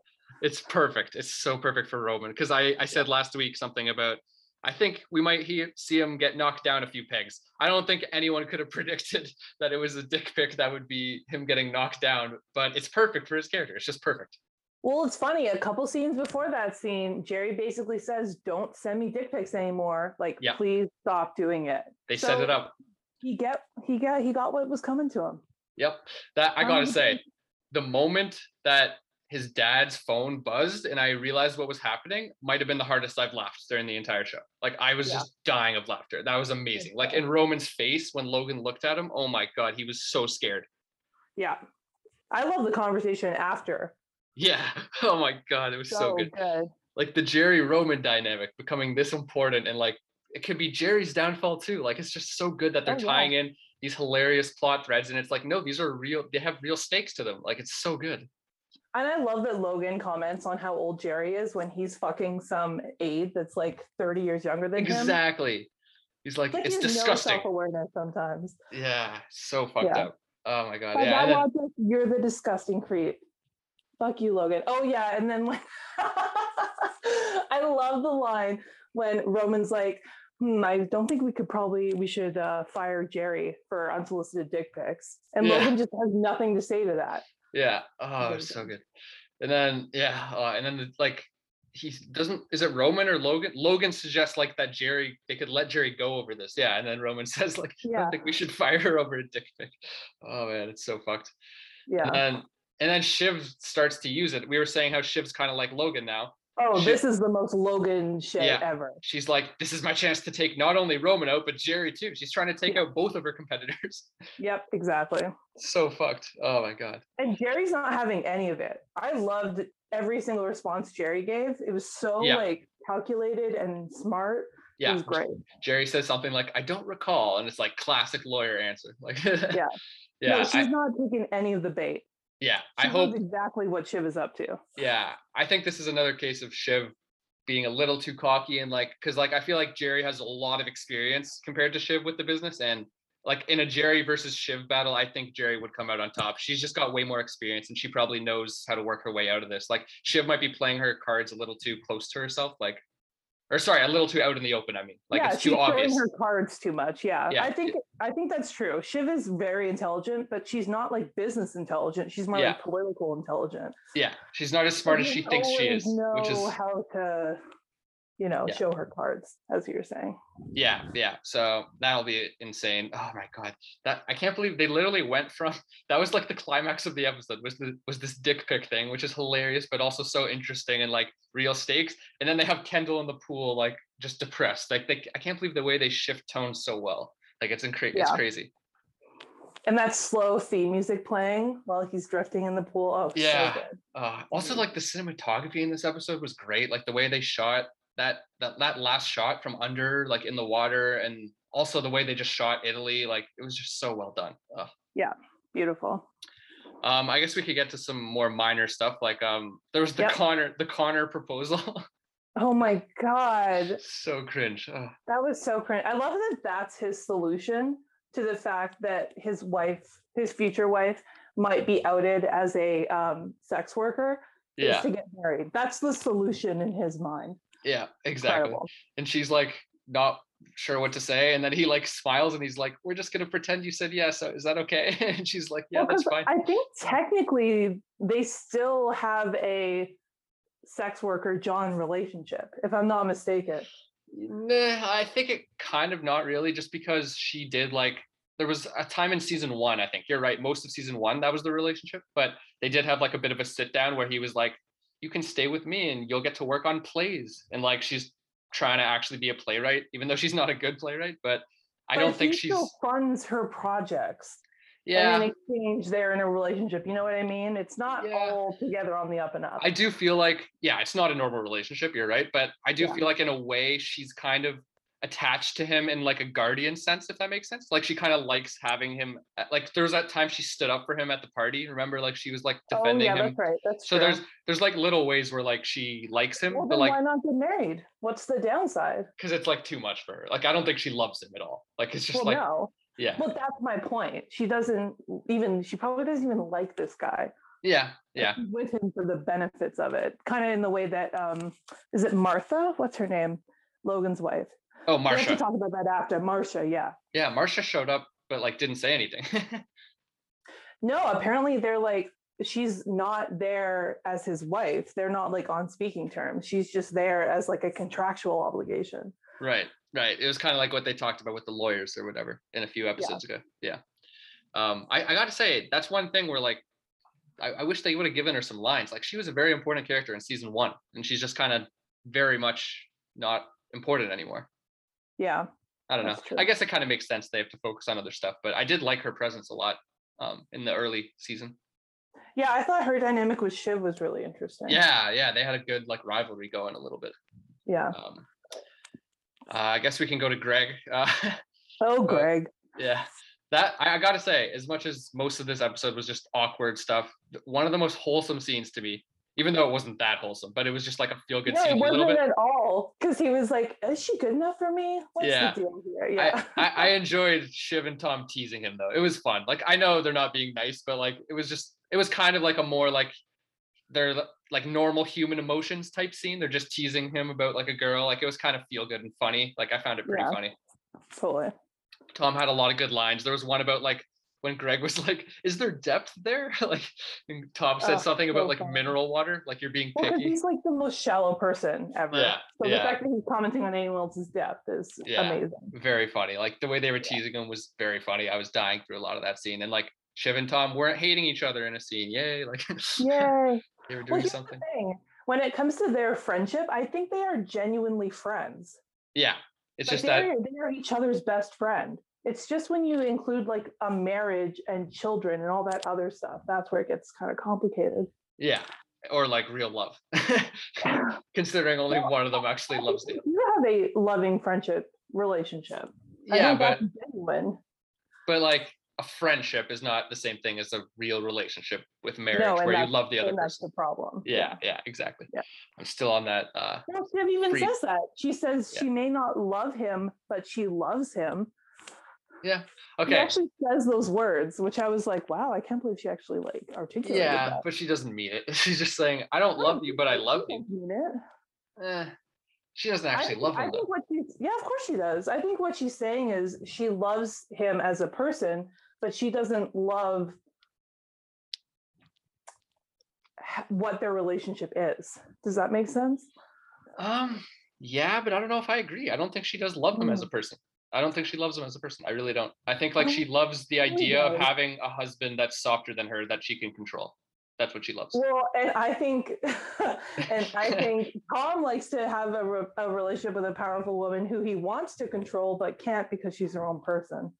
[SPEAKER 1] it's perfect. It's so perfect for Roman because I I said last week something about I think we might he, see him get knocked down a few pegs. I don't think anyone could have predicted that it was a dick pic that would be him getting knocked down, but it's perfect for his character. It's just perfect.
[SPEAKER 2] Well, it's funny. A couple scenes before that scene, Gerri basically says, "Don't send me dick pics anymore. Like,
[SPEAKER 1] Yeah.
[SPEAKER 2] please stop doing it."
[SPEAKER 1] They set it up.
[SPEAKER 2] He get he got he got what was coming to him.
[SPEAKER 1] Yep. That I gotta
[SPEAKER 2] Um,
[SPEAKER 1] say, the moment that his dad's phone buzzed and I realized what was happening might have been the hardest I've laughed during the entire show. Like I was
[SPEAKER 2] Yeah.
[SPEAKER 1] just dying of laughter. That was amazing. Like in Roman's face when Logan looked at him, oh my god, he was so scared.
[SPEAKER 2] Yeah, I love the conversation after.
[SPEAKER 1] Yeah. Oh my god, it was so,
[SPEAKER 2] So,
[SPEAKER 1] good.
[SPEAKER 2] good.
[SPEAKER 1] Like the Gerri Roman dynamic becoming this important and like it could be Gerri's downfall too. Like it's just so good that they're
[SPEAKER 2] Oh, yeah.
[SPEAKER 1] tying in these hilarious plot threads and it's like no, these are real they have real stakes to them. Like it's so good.
[SPEAKER 2] And I love that Logan comments on how old Gerri is when he's fucking some aide that's like 30 years younger than him.
[SPEAKER 1] Exactly. He's like,
[SPEAKER 2] Like
[SPEAKER 1] it's
[SPEAKER 2] he
[SPEAKER 1] disgusting.
[SPEAKER 2] No self-awareness sometimes.
[SPEAKER 1] yeah, so fucked
[SPEAKER 2] Yeah.
[SPEAKER 1] up. Oh my god.
[SPEAKER 2] Like,
[SPEAKER 1] Yeah.
[SPEAKER 2] I
[SPEAKER 1] then-
[SPEAKER 2] you're the disgusting creep. Fuck you, Logan. Oh yeah, and then like I love the line when Roman's like, hmm, I don't think we could probably we should uh, fire Gerri for unsolicited dick pics. And
[SPEAKER 1] Yeah.
[SPEAKER 2] Logan just has nothing to say to that.
[SPEAKER 1] Yeah. Oh, it was so good. And then yeah, uh, and then like he doesn't is it Roman or Logan? Logan suggests like that Gerri they could let Gerri go over this. Yeah, and then Roman says like I
[SPEAKER 2] Yeah.
[SPEAKER 1] don't think we should fire her over a dick pic. Oh man, it's so fucked.
[SPEAKER 2] Yeah.
[SPEAKER 1] And then and then Shiv starts to use it. We were saying how Shiv's kind of like Logan now.
[SPEAKER 2] Oh,
[SPEAKER 1] Shit.
[SPEAKER 2] this is the most Logan shit
[SPEAKER 1] Yeah.
[SPEAKER 2] ever.
[SPEAKER 1] She's like, this is my chance to take not only Roman out, but Gerri too. She's trying to take out both of her competitors.
[SPEAKER 2] Yep, exactly.
[SPEAKER 1] so fucked. Oh my god.
[SPEAKER 2] And Gerri's not having any of it. I loved every single response Gerri gave. It was so
[SPEAKER 1] Yeah.
[SPEAKER 2] like calculated and smart. It
[SPEAKER 1] Yeah.
[SPEAKER 2] was great.
[SPEAKER 1] Gerri says something like, I don't recall. And it's like classic lawyer answer. Like
[SPEAKER 2] Yeah.
[SPEAKER 1] yeah.
[SPEAKER 2] no,
[SPEAKER 1] I,
[SPEAKER 2] she's not taking any of the bait.
[SPEAKER 1] Yeah. I hope
[SPEAKER 2] exactly what Shiv is up to.
[SPEAKER 1] yeah. I think this is another case of Shiv being a little too cocky and like because like I feel like Gerri has a lot of experience compared to Shiv with the business. And like in a Gerri versus Shiv battle, I think Gerri would come out on top. She's just got way more experience and she probably knows how to work her way out of this. Like Shiv might be playing her cards a little too close to herself, like or sorry, a little too out in the open. I mean, like
[SPEAKER 2] yeah,
[SPEAKER 1] it's too obvious.
[SPEAKER 2] her cards too much. Yeah.
[SPEAKER 1] Yeah,
[SPEAKER 2] I think I think that's true. Shiv is very intelligent, but she's not like business intelligent. She's more
[SPEAKER 1] Yeah.
[SPEAKER 2] like political intelligent.
[SPEAKER 1] Yeah, she's not as smart as she thinks she is, which is
[SPEAKER 2] how to, you know,
[SPEAKER 1] Yeah.
[SPEAKER 2] show her cards, as you're saying.
[SPEAKER 1] yeah, yeah. So that'll be insane. Oh my god, that I can't believe they literally went from that was like the climax of the episode was the was this dick pic thing, which is hilarious, but also so interesting and like real stakes. And then they have Kendall in the pool, like just depressed. Like they, I can't believe the way they shift tone so well. Like it's incre- it's
[SPEAKER 2] Yeah.
[SPEAKER 1] crazy.
[SPEAKER 2] And that slow theme music playing while he's drifting in the pool. Oh,
[SPEAKER 1] Yeah.
[SPEAKER 2] so good.
[SPEAKER 1] Uh, also, like the cinematography in this episode was great. Like the way they shot that that that last shot from under, like in the water, and also the way they just shot Italy. Like it was just so well done. Ugh.
[SPEAKER 2] Beautiful.
[SPEAKER 1] Um, I guess we could get to some more minor stuff. Like um, there was the
[SPEAKER 2] Yep.
[SPEAKER 1] Connor the Connor proposal.
[SPEAKER 2] Oh my God.
[SPEAKER 1] so cringe. Ugh.
[SPEAKER 2] That was so cringe. I love that that's his solution to the fact that his wife, his future wife, might be outed as a um, sex worker
[SPEAKER 1] Yeah,
[SPEAKER 2] is to get married. That's the solution in his mind.
[SPEAKER 1] Yeah, exactly.
[SPEAKER 2] Incredible.
[SPEAKER 1] And she's like not sure what to say, and then he like smiles and he's like, "We're just gonna pretend you said yes. So Is that okay?" and she's like, "Yeah,
[SPEAKER 2] Well,
[SPEAKER 1] that's fine."
[SPEAKER 2] I think technically they still have a sex worker John relationship, if I'm not mistaken.
[SPEAKER 1] Nah, I think it kind of not really, just because she did like there was a time in season one, I think. You're right, most of season one, that was the relationship, but they did have like a bit of a sit down where he was like, You can stay with me and you'll get to work on plays. And like she's trying to actually be a playwright, even though she's not a good playwright. But I
[SPEAKER 2] But
[SPEAKER 1] don't think
[SPEAKER 2] he
[SPEAKER 1] she's.
[SPEAKER 2] still funds her projects.
[SPEAKER 1] Yeah,
[SPEAKER 2] And in exchange, they're in a relationship. You know what I mean? It's not
[SPEAKER 1] Yeah.
[SPEAKER 2] all together on the up and up.
[SPEAKER 1] I do feel like, yeah, it's not a normal relationship. You're right, but I do
[SPEAKER 2] Yeah.
[SPEAKER 1] feel like in a way she's kind of attached to him in like a guardian sense, if that makes sense. Like she kind of likes having him. Like there was that time she stood up for him at the party. Remember, like she was like defending oh
[SPEAKER 2] yeah,
[SPEAKER 1] him.
[SPEAKER 2] that's right. That's
[SPEAKER 1] So
[SPEAKER 2] true.
[SPEAKER 1] there's there's like little ways where like she likes him,
[SPEAKER 2] well,
[SPEAKER 1] but like
[SPEAKER 2] why not get married? What's the downside?
[SPEAKER 1] because it's like too much for her. Like I don't think she loves him at all. Like it's just
[SPEAKER 2] well,
[SPEAKER 1] like
[SPEAKER 2] no.
[SPEAKER 1] yeah,
[SPEAKER 2] Well, that's my point. She doesn't even. She probably doesn't even like this guy.
[SPEAKER 1] yeah, yeah.
[SPEAKER 2] she's with him for the benefits of it. Kind of in the way that um, is it Martha? What's her name? Logan's wife.
[SPEAKER 1] Oh, Marcia.
[SPEAKER 2] We have to
[SPEAKER 1] Marcia.
[SPEAKER 2] talk about that after. Marcia, yeah.
[SPEAKER 1] Yeah, Marcia showed up, but like didn't say anything.
[SPEAKER 2] No, apparently they're like she's not there as his wife. They're not like on speaking terms. She's just there as like a contractual obligation.
[SPEAKER 1] Right, right. It was kind of like what they talked about with the lawyers or whatever in a few episodes ago. Yeah. Um, I, I got to say that's one thing where like I, I wish they would have given her some lines. Like she was a very important character in season one, and she's just kind of very much not important anymore.
[SPEAKER 2] Yeah.
[SPEAKER 1] I don't know.
[SPEAKER 2] True.
[SPEAKER 1] I guess it kind of makes sense they have to focus on other stuff, but I did like her presence a lot um, in the early season.
[SPEAKER 2] Yeah, I thought her dynamic with Shiv was really interesting.
[SPEAKER 1] Yeah, yeah, they had a good like rivalry going a little bit.
[SPEAKER 2] Yeah.
[SPEAKER 1] Um, uh, I guess we can go to Greg. Uh,
[SPEAKER 2] Oh,
[SPEAKER 1] Uh,
[SPEAKER 2] Greg.
[SPEAKER 1] Yeah. That I, I gotta say, as much as most of this episode was just awkward stuff, one of the most wholesome scenes to me, even though it wasn't that wholesome, but it was just like a feel good
[SPEAKER 2] it
[SPEAKER 1] scene a little
[SPEAKER 2] wasn't at all. Because he was like, "Is she good enough for me? What's
[SPEAKER 1] Yeah.
[SPEAKER 2] the deal here?" Yeah.
[SPEAKER 1] I, I, I enjoyed Shiv and Tom teasing him though. It was fun. Like I know they're not being nice, but like it was just it was kind of like a more like they're like normal human emotions type scene. They're just teasing him about like a girl. Like it was kind of feel good and funny. Like I found it pretty
[SPEAKER 2] Yeah.
[SPEAKER 1] funny.
[SPEAKER 2] totally.
[SPEAKER 1] Tom had a lot of good lines. There was one about like when Greg was like, "Is there depth there?" like and Tom said
[SPEAKER 2] Oh,
[SPEAKER 1] something about
[SPEAKER 2] so
[SPEAKER 1] like mineral water, like you're being
[SPEAKER 2] Well,
[SPEAKER 1] picky.
[SPEAKER 2] he's like the most shallow person ever.
[SPEAKER 1] Yeah,
[SPEAKER 2] So
[SPEAKER 1] yeah.
[SPEAKER 2] the fact that he's commenting on anyone else's depth is
[SPEAKER 1] Yeah.
[SPEAKER 2] amazing.
[SPEAKER 1] Very funny. Like the way they were teasing him was very funny. I was dying through a lot of that scene, and like Shiv and Tom weren't hating each other in a scene. Yay! Like
[SPEAKER 2] Yay.
[SPEAKER 1] they were doing
[SPEAKER 2] here's
[SPEAKER 1] something.
[SPEAKER 2] When it comes to their friendship, I think they are genuinely friends.
[SPEAKER 1] Yeah, it's
[SPEAKER 2] Like,
[SPEAKER 1] just that.
[SPEAKER 2] they're, they are each other's best friend. It's just when you include like a marriage and children and all that other stuff, that's where it gets kind of complicated.
[SPEAKER 1] Yeah, or like real love. Considering only one of them actually loves the.
[SPEAKER 2] You have a loving friendship relationship. I
[SPEAKER 1] Yeah, but
[SPEAKER 2] genuine.
[SPEAKER 1] but like a friendship is not the same thing as a real relationship with marriage
[SPEAKER 2] and
[SPEAKER 1] where you love the other
[SPEAKER 2] and that's the problem.
[SPEAKER 1] Yeah, yeah, exactly.
[SPEAKER 2] Yeah.
[SPEAKER 1] I'm still on that. uh
[SPEAKER 2] No, Shiv even
[SPEAKER 1] Free-
[SPEAKER 2] says that. She says
[SPEAKER 1] Yeah.
[SPEAKER 2] she may not love him, but she loves him. She
[SPEAKER 1] Okay.
[SPEAKER 2] She actually says those words, which I was like, wow, I can't believe she actually like articulated
[SPEAKER 1] Yeah,
[SPEAKER 2] that.
[SPEAKER 1] but she doesn't mean it. She's just saying, "I don't love you, but I love
[SPEAKER 2] She
[SPEAKER 1] you."
[SPEAKER 2] mean it.
[SPEAKER 1] Eh, she doesn't actually
[SPEAKER 2] think-
[SPEAKER 1] love
[SPEAKER 2] I
[SPEAKER 1] him though.
[SPEAKER 2] think what she's yeah, of course she does. I think what she's saying is she loves him as a person, but she doesn't love what their relationship is. Does that make sense?
[SPEAKER 1] Um, yeah, but I don't know if I agree. I don't think she does love him as a person. I don't think she loves him as a person. I really don't. I think like she loves the idea of having a husband that's softer than her that she can control. That's what she loves.
[SPEAKER 2] Well, and I think, and I think Tom likes to have a, re- a relationship with a powerful woman who he wants to control but can't because she's her own person.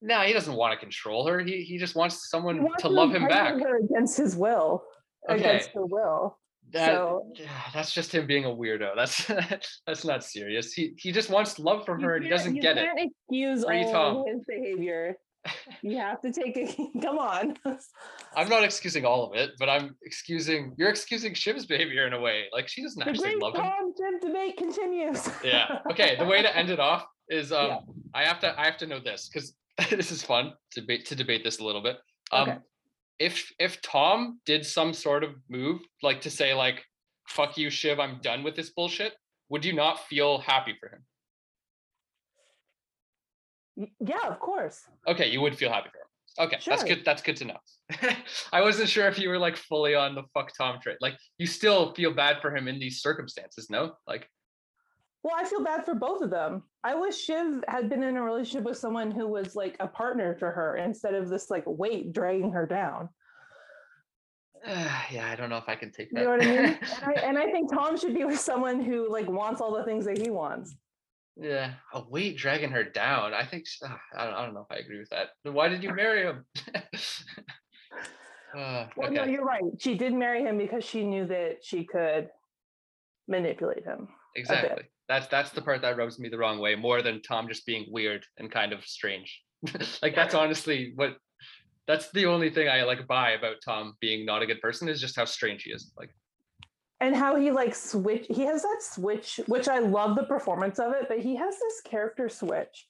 [SPEAKER 1] No, he doesn't want to control her. He he just wants
[SPEAKER 2] He
[SPEAKER 1] someone
[SPEAKER 2] wants
[SPEAKER 1] to love him back.
[SPEAKER 2] her against his will,
[SPEAKER 1] Okay.
[SPEAKER 2] against her will.
[SPEAKER 1] That,
[SPEAKER 2] so-
[SPEAKER 1] that's just him being a weirdo. That's that's not serious. He he just wants love from her and he doesn't get it.
[SPEAKER 2] You can't excuse
[SPEAKER 1] Free
[SPEAKER 2] all of his behavior. You have to take it. Come on.
[SPEAKER 1] I'm not excusing all of it, but I'm excusing you're excusing Shiv's behavior in a way. Like she doesn't
[SPEAKER 2] The
[SPEAKER 1] actually love him.
[SPEAKER 2] Jim debate continues.
[SPEAKER 1] Yeah. Okay. The way to end it off is um
[SPEAKER 2] Yeah.
[SPEAKER 1] I have to I have to know this because this is fun to debate to debate this a little bit. Um
[SPEAKER 2] Okay.
[SPEAKER 1] If if Tom did some sort of move like to say like fuck you Shiv I'm done with this bullshit would you not feel happy for him?
[SPEAKER 2] Yeah, of course.
[SPEAKER 1] Okay, you would feel happy for him. Okay, that's good. That's good to know. I wasn't sure if you were like fully on the fuck Tom trade. Like you still feel bad for him in these circumstances, no? Like
[SPEAKER 2] Well, I feel bad for both of them. I wish Shiv had been in a relationship with someone who was like a partner to her instead of this like weight dragging her down.
[SPEAKER 1] Uh, yeah, I don't know if I can take that.
[SPEAKER 2] You know what I mean? and, I, and I think Tom should be with someone who like wants all the things that he wants.
[SPEAKER 1] yeah, a weight dragging her down. I think uh, I, don't, I don't know if I agree with that. Why did you marry him? uh,
[SPEAKER 2] Well, no, you're right. She did marry him because she knew that she could manipulate him.
[SPEAKER 1] exactly. That's that's the part that rubs me the wrong way more than Tom just being weird and kind of strange. like that's honestly what that's the only thing I like buy about Tom being not a good person is just how strange he is. Like
[SPEAKER 2] And how he like switch he has that switch, which I love the performance of it, but he has this character switch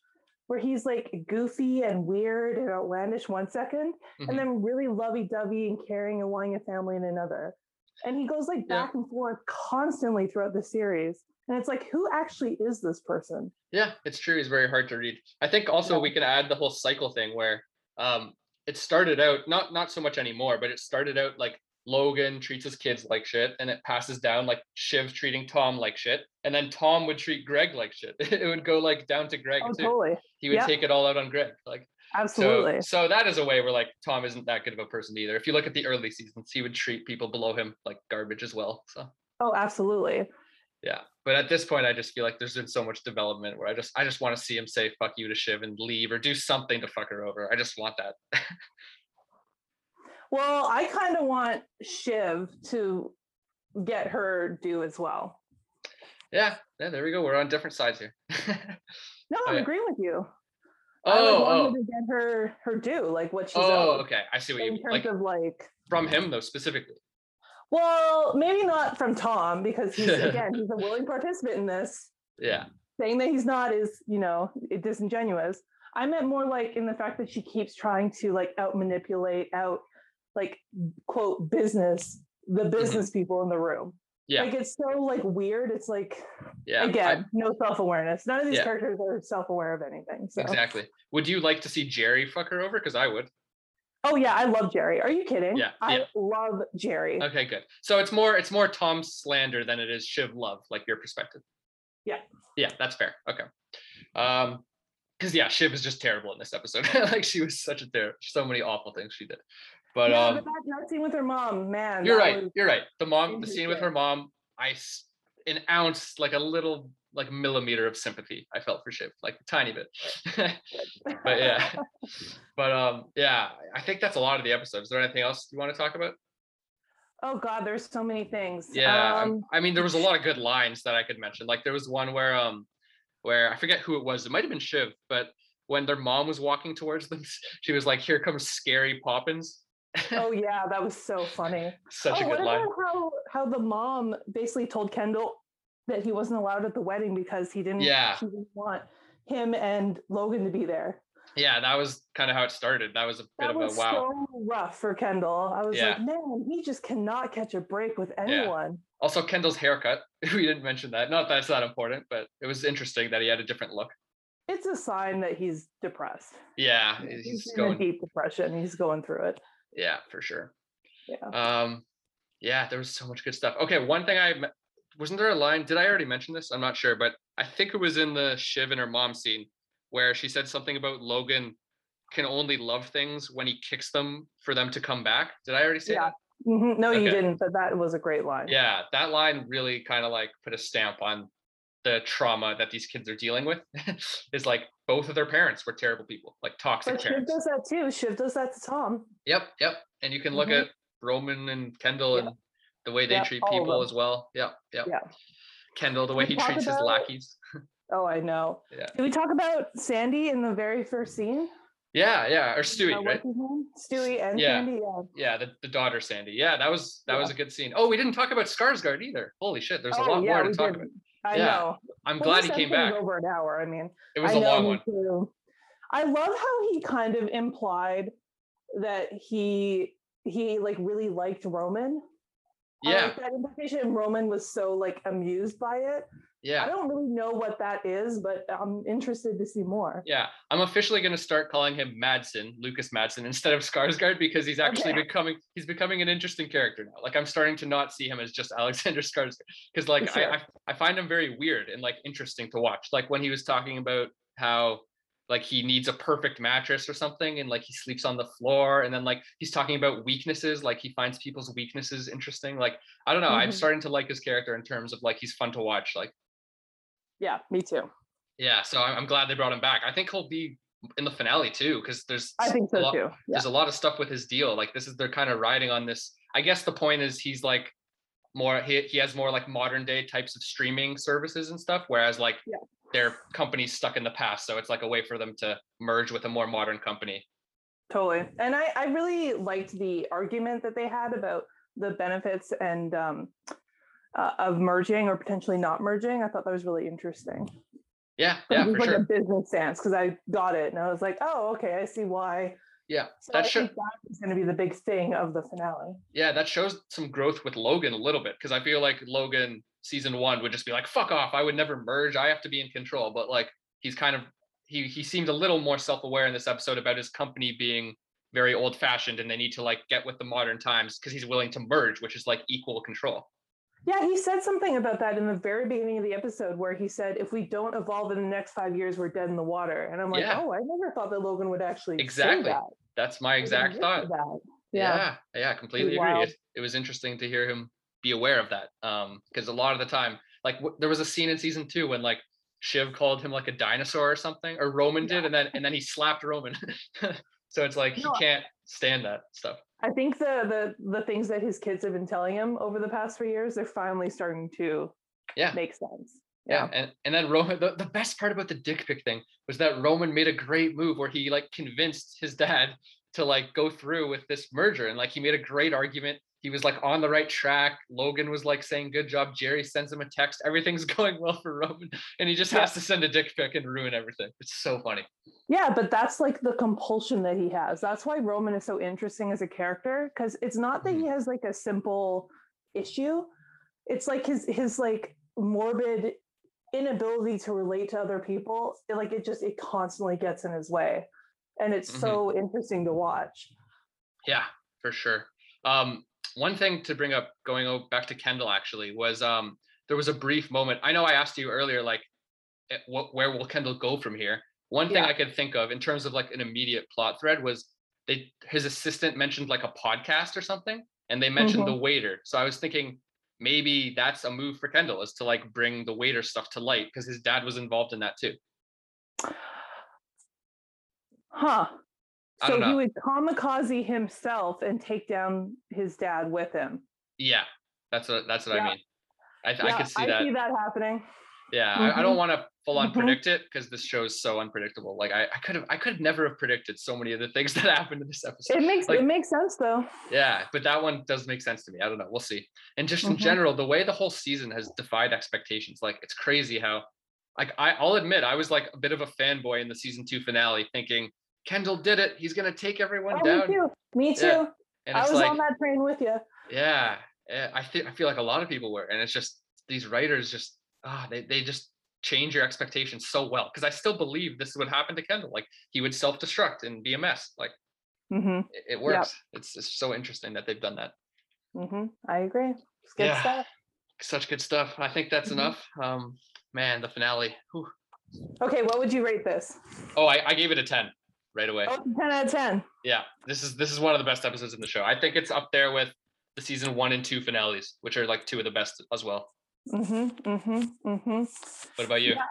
[SPEAKER 2] where he's like goofy and weird and outlandish one second,
[SPEAKER 1] mhm.
[SPEAKER 2] and then really lovey-dovey and caring and wanting a family in another. And he goes like
[SPEAKER 1] Yeah.
[SPEAKER 2] back and forth constantly throughout the series. And it's like, who actually is this person?
[SPEAKER 1] Yeah, it's true. He's very hard to read. I think also
[SPEAKER 2] Yeah.
[SPEAKER 1] we can add the whole cycle thing where um it started out not not so much anymore, but it started out like Logan treats his kids like shit, and it passes down like Shiv treating Tom like shit, and then Tom would treat Greg like shit. It would go like down to Greg
[SPEAKER 2] Oh,
[SPEAKER 1] too.
[SPEAKER 2] totally.
[SPEAKER 1] He would
[SPEAKER 2] yeah.
[SPEAKER 1] take it all out on Greg. Like
[SPEAKER 2] Absolutely.
[SPEAKER 1] so, so that is a way where like Tom isn't that good of a person either. If you look at the early seasons, he would treat people below him like garbage as well. So
[SPEAKER 2] oh, absolutely.
[SPEAKER 1] Yeah but at this point i just feel like there's been so much development where i just i just want to see him say fuck you to shiv and leave or do something to fuck her over i just want that
[SPEAKER 2] Well, I kind of want Shiv to get her due as well.
[SPEAKER 1] yeah yeah there we go we're on different sides here
[SPEAKER 2] No, I'm agreeing with you. I
[SPEAKER 1] oh
[SPEAKER 2] want
[SPEAKER 1] oh
[SPEAKER 2] to get her her due, like what she's
[SPEAKER 1] oh
[SPEAKER 2] owed,
[SPEAKER 1] okay i see what you mean.
[SPEAKER 2] in terms
[SPEAKER 1] like
[SPEAKER 2] of like.
[SPEAKER 1] from him though specifically
[SPEAKER 2] Well, maybe not from Tom because he's again he's a willing participant in this.
[SPEAKER 1] yeah
[SPEAKER 2] Saying that he's not is you know disingenuous. I meant more like in the fact that she keeps trying to like out manipulate out like quote business the business people in the room.
[SPEAKER 1] Mm-hmm. yeah
[SPEAKER 2] Like it's so like weird. It's like
[SPEAKER 1] yeah I-
[SPEAKER 2] again no self-awareness. None of these
[SPEAKER 1] Yeah.
[SPEAKER 2] characters are self-aware of anything. So
[SPEAKER 1] exactly would you like to see gerri fuck her over because i would
[SPEAKER 2] oh yeah, I love Gerri. Are you kidding?
[SPEAKER 1] Yeah,
[SPEAKER 2] I
[SPEAKER 1] yeah.
[SPEAKER 2] love Gerri.
[SPEAKER 1] okay good so it's more it's more tom slander than it is shiv love like your perspective
[SPEAKER 2] Yeah.
[SPEAKER 1] yeah that's fair okay um because yeah shiv is just terrible in this episode like she was such a terrible so many awful things she did but
[SPEAKER 2] yeah,
[SPEAKER 1] um
[SPEAKER 2] but that, that scene with her mom, man.
[SPEAKER 1] you're right
[SPEAKER 2] was-
[SPEAKER 1] you're right the mom the scene with her mom I an ounce like a little like a millimeter of sympathy i felt for shiv like a tiny bit but yeah but um yeah i think that's a lot of the episodes. is there anything else you want to talk about
[SPEAKER 2] oh God, there's so many things.
[SPEAKER 1] Yeah, um, I mean, there was a lot of good lines that I could mention. Like there was one where um, where I forget who it was. It might have been Shiv, but when their mom was walking towards them, she was like, "Here comes Scary Poppins."
[SPEAKER 2] oh yeah, that was so funny.
[SPEAKER 1] Such
[SPEAKER 2] oh,
[SPEAKER 1] a good line.
[SPEAKER 2] about how how the mom basically told Kendall that he wasn't allowed at the wedding because he didn't.
[SPEAKER 1] Yeah.
[SPEAKER 2] She didn't want him and Logan to be there.
[SPEAKER 1] Yeah, that was kind of how it started. That was a bit
[SPEAKER 2] That
[SPEAKER 1] of a wow.
[SPEAKER 2] so rough for Kendall. I was
[SPEAKER 1] Yeah.
[SPEAKER 2] like, man, he just cannot catch a break with anyone.
[SPEAKER 1] Also, Kendall's haircut. We didn't mention that. Not that it's that important, but it was interesting that he had a different look.
[SPEAKER 2] It's a sign that he's depressed.
[SPEAKER 1] Yeah,
[SPEAKER 2] He's,
[SPEAKER 1] he's going.
[SPEAKER 2] deep depression. He's going through it.
[SPEAKER 1] Yeah, for sure.
[SPEAKER 2] Yeah.
[SPEAKER 1] Um, yeah, there was so much good stuff. Okay, one thing I wasn't there a line. Did I already mention this? I'm not sure, but I think it was in the Shiv and her mom scene where she said something about Logan can only love things when he kicks them for them to come back. Did I already say
[SPEAKER 2] Yeah.
[SPEAKER 1] that?
[SPEAKER 2] Mhm. No, you didn't, but that was a great line.
[SPEAKER 1] Yeah, that line really kind of like put a stamp on the trauma that these kids are dealing with. is like both of their parents were terrible people, like toxic
[SPEAKER 2] But Shiv
[SPEAKER 1] parents.
[SPEAKER 2] does that too. Shiv does that to Tom.
[SPEAKER 1] Yep, yep. And you can look
[SPEAKER 2] Mhm.
[SPEAKER 1] at Roman and Kendall and the way they
[SPEAKER 2] Yep,
[SPEAKER 1] treat people as well. Yep, yep.
[SPEAKER 2] Yeah.
[SPEAKER 1] Kendall, the way he treats his lackeys.
[SPEAKER 2] Oh, I know.
[SPEAKER 1] Yeah.
[SPEAKER 2] Did we talk about Sandy in the very first scene?
[SPEAKER 1] Yeah, yeah. Or
[SPEAKER 2] Uh,
[SPEAKER 1] Stewy,
[SPEAKER 2] what's
[SPEAKER 1] right?
[SPEAKER 2] Stewy and
[SPEAKER 1] Yeah.
[SPEAKER 2] Sandy. Yeah.
[SPEAKER 1] Yeah, the, the daughter Sandy. Yeah, that was that was a good scene. Oh, we didn't talk about Skarsgård either. Holy shit, there's a
[SPEAKER 2] oh,
[SPEAKER 1] lot
[SPEAKER 2] yeah,
[SPEAKER 1] more to talk
[SPEAKER 2] did.
[SPEAKER 1] about.
[SPEAKER 2] I
[SPEAKER 1] Yeah.
[SPEAKER 2] know.
[SPEAKER 1] I'm
[SPEAKER 2] Well,
[SPEAKER 1] glad he came back.
[SPEAKER 2] Over an hour. I mean,
[SPEAKER 1] It was
[SPEAKER 2] I
[SPEAKER 1] a long one.
[SPEAKER 2] too. I love how he kind of implied that he he like really liked Roman.
[SPEAKER 1] Yeah,
[SPEAKER 2] like that implication. Roman was so like amused by it.
[SPEAKER 1] Yeah.
[SPEAKER 2] I don't really know what that is, but I'm interested to see more.
[SPEAKER 1] yeah. I'm officially gonna start calling him Matsson, Lukas Matsson, instead of Skarsgård because he's actually
[SPEAKER 2] Okay.
[SPEAKER 1] becoming he's becoming an interesting character now. Like I'm starting to not see him as just Alexander Skarsgård because like
[SPEAKER 2] Sure.
[SPEAKER 1] I, I I find him very weird and like interesting to watch. Like when he was talking about how like he needs a perfect mattress or something and like he sleeps on the floor and then like he's talking about weaknesses like he finds people's weaknesses interesting like i don't know i'm
[SPEAKER 2] Mhm.
[SPEAKER 1] starting to like his character in terms of like he's fun to watch like
[SPEAKER 2] Yeah, me too.
[SPEAKER 1] yeah so i'm, I'm glad they brought him back i think he'll be in the finale too because there's
[SPEAKER 2] I think
[SPEAKER 1] a
[SPEAKER 2] so
[SPEAKER 1] lot,
[SPEAKER 2] too. Yeah.
[SPEAKER 1] there's a lot of stuff with his deal like this is they're kind of riding on this i guess the point is he's like more he, he has more like modern day types of streaming services and stuff whereas like
[SPEAKER 2] Yeah.
[SPEAKER 1] Their company's stuck in the past so it's like a way for them to merge with a more modern company
[SPEAKER 2] Totally. And I, I really liked the argument that they had about the benefits and um, uh, of merging or potentially not merging. I thought that was really interesting.
[SPEAKER 1] yeah yeah for
[SPEAKER 2] like a business stance because I got it and I was like, oh, okay, I see why.
[SPEAKER 1] yeah
[SPEAKER 2] So
[SPEAKER 1] that
[SPEAKER 2] I
[SPEAKER 1] should
[SPEAKER 2] that is going to be the big thing of the finale.
[SPEAKER 1] yeah that shows some growth with logan a little bit because i feel like logan season one would just be like fuck off i would never merge i have to be in control but like he's kind of he he seemed a little more self-aware in this episode about his company being very old fashioned and they need to like get with the modern times because he's willing to merge which is like equal control
[SPEAKER 2] Yeah, he said something about that in the very beginning of the episode where he said, if we don't evolve in the next five years, we're dead in the water. And I'm like,
[SPEAKER 1] Yeah.
[SPEAKER 2] oh, I never thought that Logan would actually
[SPEAKER 1] Exactly.
[SPEAKER 2] say that.
[SPEAKER 1] that's my exact thought
[SPEAKER 2] think of that.
[SPEAKER 1] yeah
[SPEAKER 2] Yeah.
[SPEAKER 1] yeah, completely agree it, it was interesting to hear him be aware of that um because a lot of the time like w- there was a scene in season two when like shiv called him like a dinosaur or something or roman did and then and then he slapped roman so it's like he
[SPEAKER 2] No, I-
[SPEAKER 1] can't stand that stuff
[SPEAKER 2] I think the the the things that his kids have been telling him over the past three years, they're finally starting to
[SPEAKER 1] Yeah.
[SPEAKER 2] make sense.
[SPEAKER 1] yeah, and and then roman the, the best part about the dick pic thing was that roman made a great move where he like convinced his dad to like go through with this merger and like he made a great argument he was like on the right track logan was like saying good job gerri sends him a text everything's going well for roman and he just has to send a dick pic and ruin everything it's so funny
[SPEAKER 2] Yeah, but that's like the compulsion that he has. That's why Roman is so interesting as a character because it's not that he
[SPEAKER 1] Mm-hmm.
[SPEAKER 2] has like a simple issue. It's like his his like morbid inability to relate to other people. It, like it just it constantly gets in his way, and it's
[SPEAKER 1] Mhm.
[SPEAKER 2] so interesting to watch.
[SPEAKER 1] Yeah, for sure. Um, one thing to bring up, going back to Kendall, actually, was um, there was a brief moment. I know I asked you earlier, like, eh, what, where will Kendall go from here? One thing
[SPEAKER 2] Yeah.
[SPEAKER 1] I could think of in terms of like an immediate plot thread was they his assistant mentioned like a podcast or something, and they mentioned the waiter. So I was thinking maybe that's a move for Kendall is to like bring the waiter stuff to light because his dad was involved in that too.
[SPEAKER 2] Huh. So he would kamikaze himself and take down his dad with him.
[SPEAKER 1] Yeah, that's what that's what I mean. I, th- I could see
[SPEAKER 2] I
[SPEAKER 1] that.
[SPEAKER 2] see that happening.
[SPEAKER 1] Yeah, I, I don't
[SPEAKER 2] Mhm.
[SPEAKER 1] want to full on
[SPEAKER 2] Mhm.
[SPEAKER 1] predict it because this show is so unpredictable. Like I, I could have, I could never have predicted so many of the things that happened in this episode.
[SPEAKER 2] It makes
[SPEAKER 1] Like-
[SPEAKER 2] it makes sense though.
[SPEAKER 1] Yeah, but that one does make sense to me. I don't know. We'll see. And just in
[SPEAKER 2] Mhm.
[SPEAKER 1] general, the way the whole season has defied expectations, like it's crazy how, like I, I'll admit, I was like a bit of a fanboy in the season two finale, thinking Kendall did it. He's gonna take everyone
[SPEAKER 2] Oh, me
[SPEAKER 1] down.
[SPEAKER 2] too. Me too.
[SPEAKER 1] Yeah, And
[SPEAKER 2] I was
[SPEAKER 1] like,
[SPEAKER 2] on that train with you.
[SPEAKER 1] yeah, I think I feel like a lot of people were, and it's just these writers just ah, they they just change your expectations so well because I still believe this would happen to Kendall. Like he would self destruct and be a mess. Like
[SPEAKER 2] hmm
[SPEAKER 1] it, it works. It's it's so interesting that they've done that.
[SPEAKER 2] hmm I agree. It's good
[SPEAKER 1] Yeah.
[SPEAKER 2] stuff.
[SPEAKER 1] Such good stuff. I think that's
[SPEAKER 2] Mhm.
[SPEAKER 1] enough. Um, man, the finale. whew.
[SPEAKER 2] Okay, what would you rate this?
[SPEAKER 1] Oh, I, I gave it a ten right away.
[SPEAKER 2] Oh, 10 out of 10.
[SPEAKER 1] Yeah, this is this is one of the best episodes in the show. I think it's up there with the season one and two finales, which are like two of the best as well.
[SPEAKER 2] Mm-hmm. Mm-hmm. Mm-hmm.
[SPEAKER 1] What about you?
[SPEAKER 2] Yeah.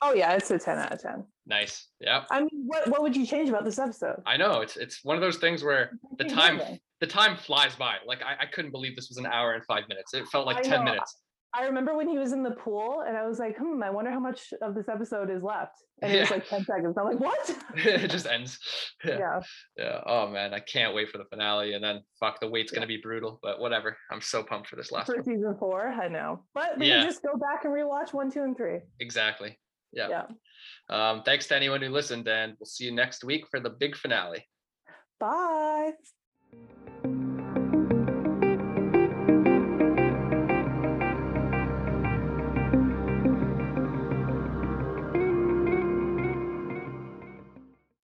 [SPEAKER 2] Oh yeah, it's a 10 out of 10.
[SPEAKER 1] Nice. Yeah.
[SPEAKER 2] I mean, what, what would you change about this episode?
[SPEAKER 1] I know it's it's one of those things where the time the time flies by. Like I, I couldn't believe this was an hour and five minutes. It felt like
[SPEAKER 2] I
[SPEAKER 1] 10
[SPEAKER 2] know.
[SPEAKER 1] minutes.
[SPEAKER 2] I remember when he was in the pool and I was like, hmm, I wonder how much of this episode is left. And it was
[SPEAKER 1] Yeah.
[SPEAKER 2] like 10 seconds. I'm like, what?
[SPEAKER 1] it just ends. Yeah.
[SPEAKER 2] yeah.
[SPEAKER 1] yeah. Oh man, I can't wait for the finale. And then fuck the wait's
[SPEAKER 2] Yeah.
[SPEAKER 1] gonna be brutal, but whatever. I'm so pumped for this last
[SPEAKER 2] For
[SPEAKER 1] one.
[SPEAKER 2] season four, I know. But we can just go back and rewatch one, two, and three.
[SPEAKER 1] Exactly. Yeah.
[SPEAKER 2] Yeah.
[SPEAKER 1] Um, thanks to anyone who listened, and we'll see you next week for the big finale.
[SPEAKER 2] Bye.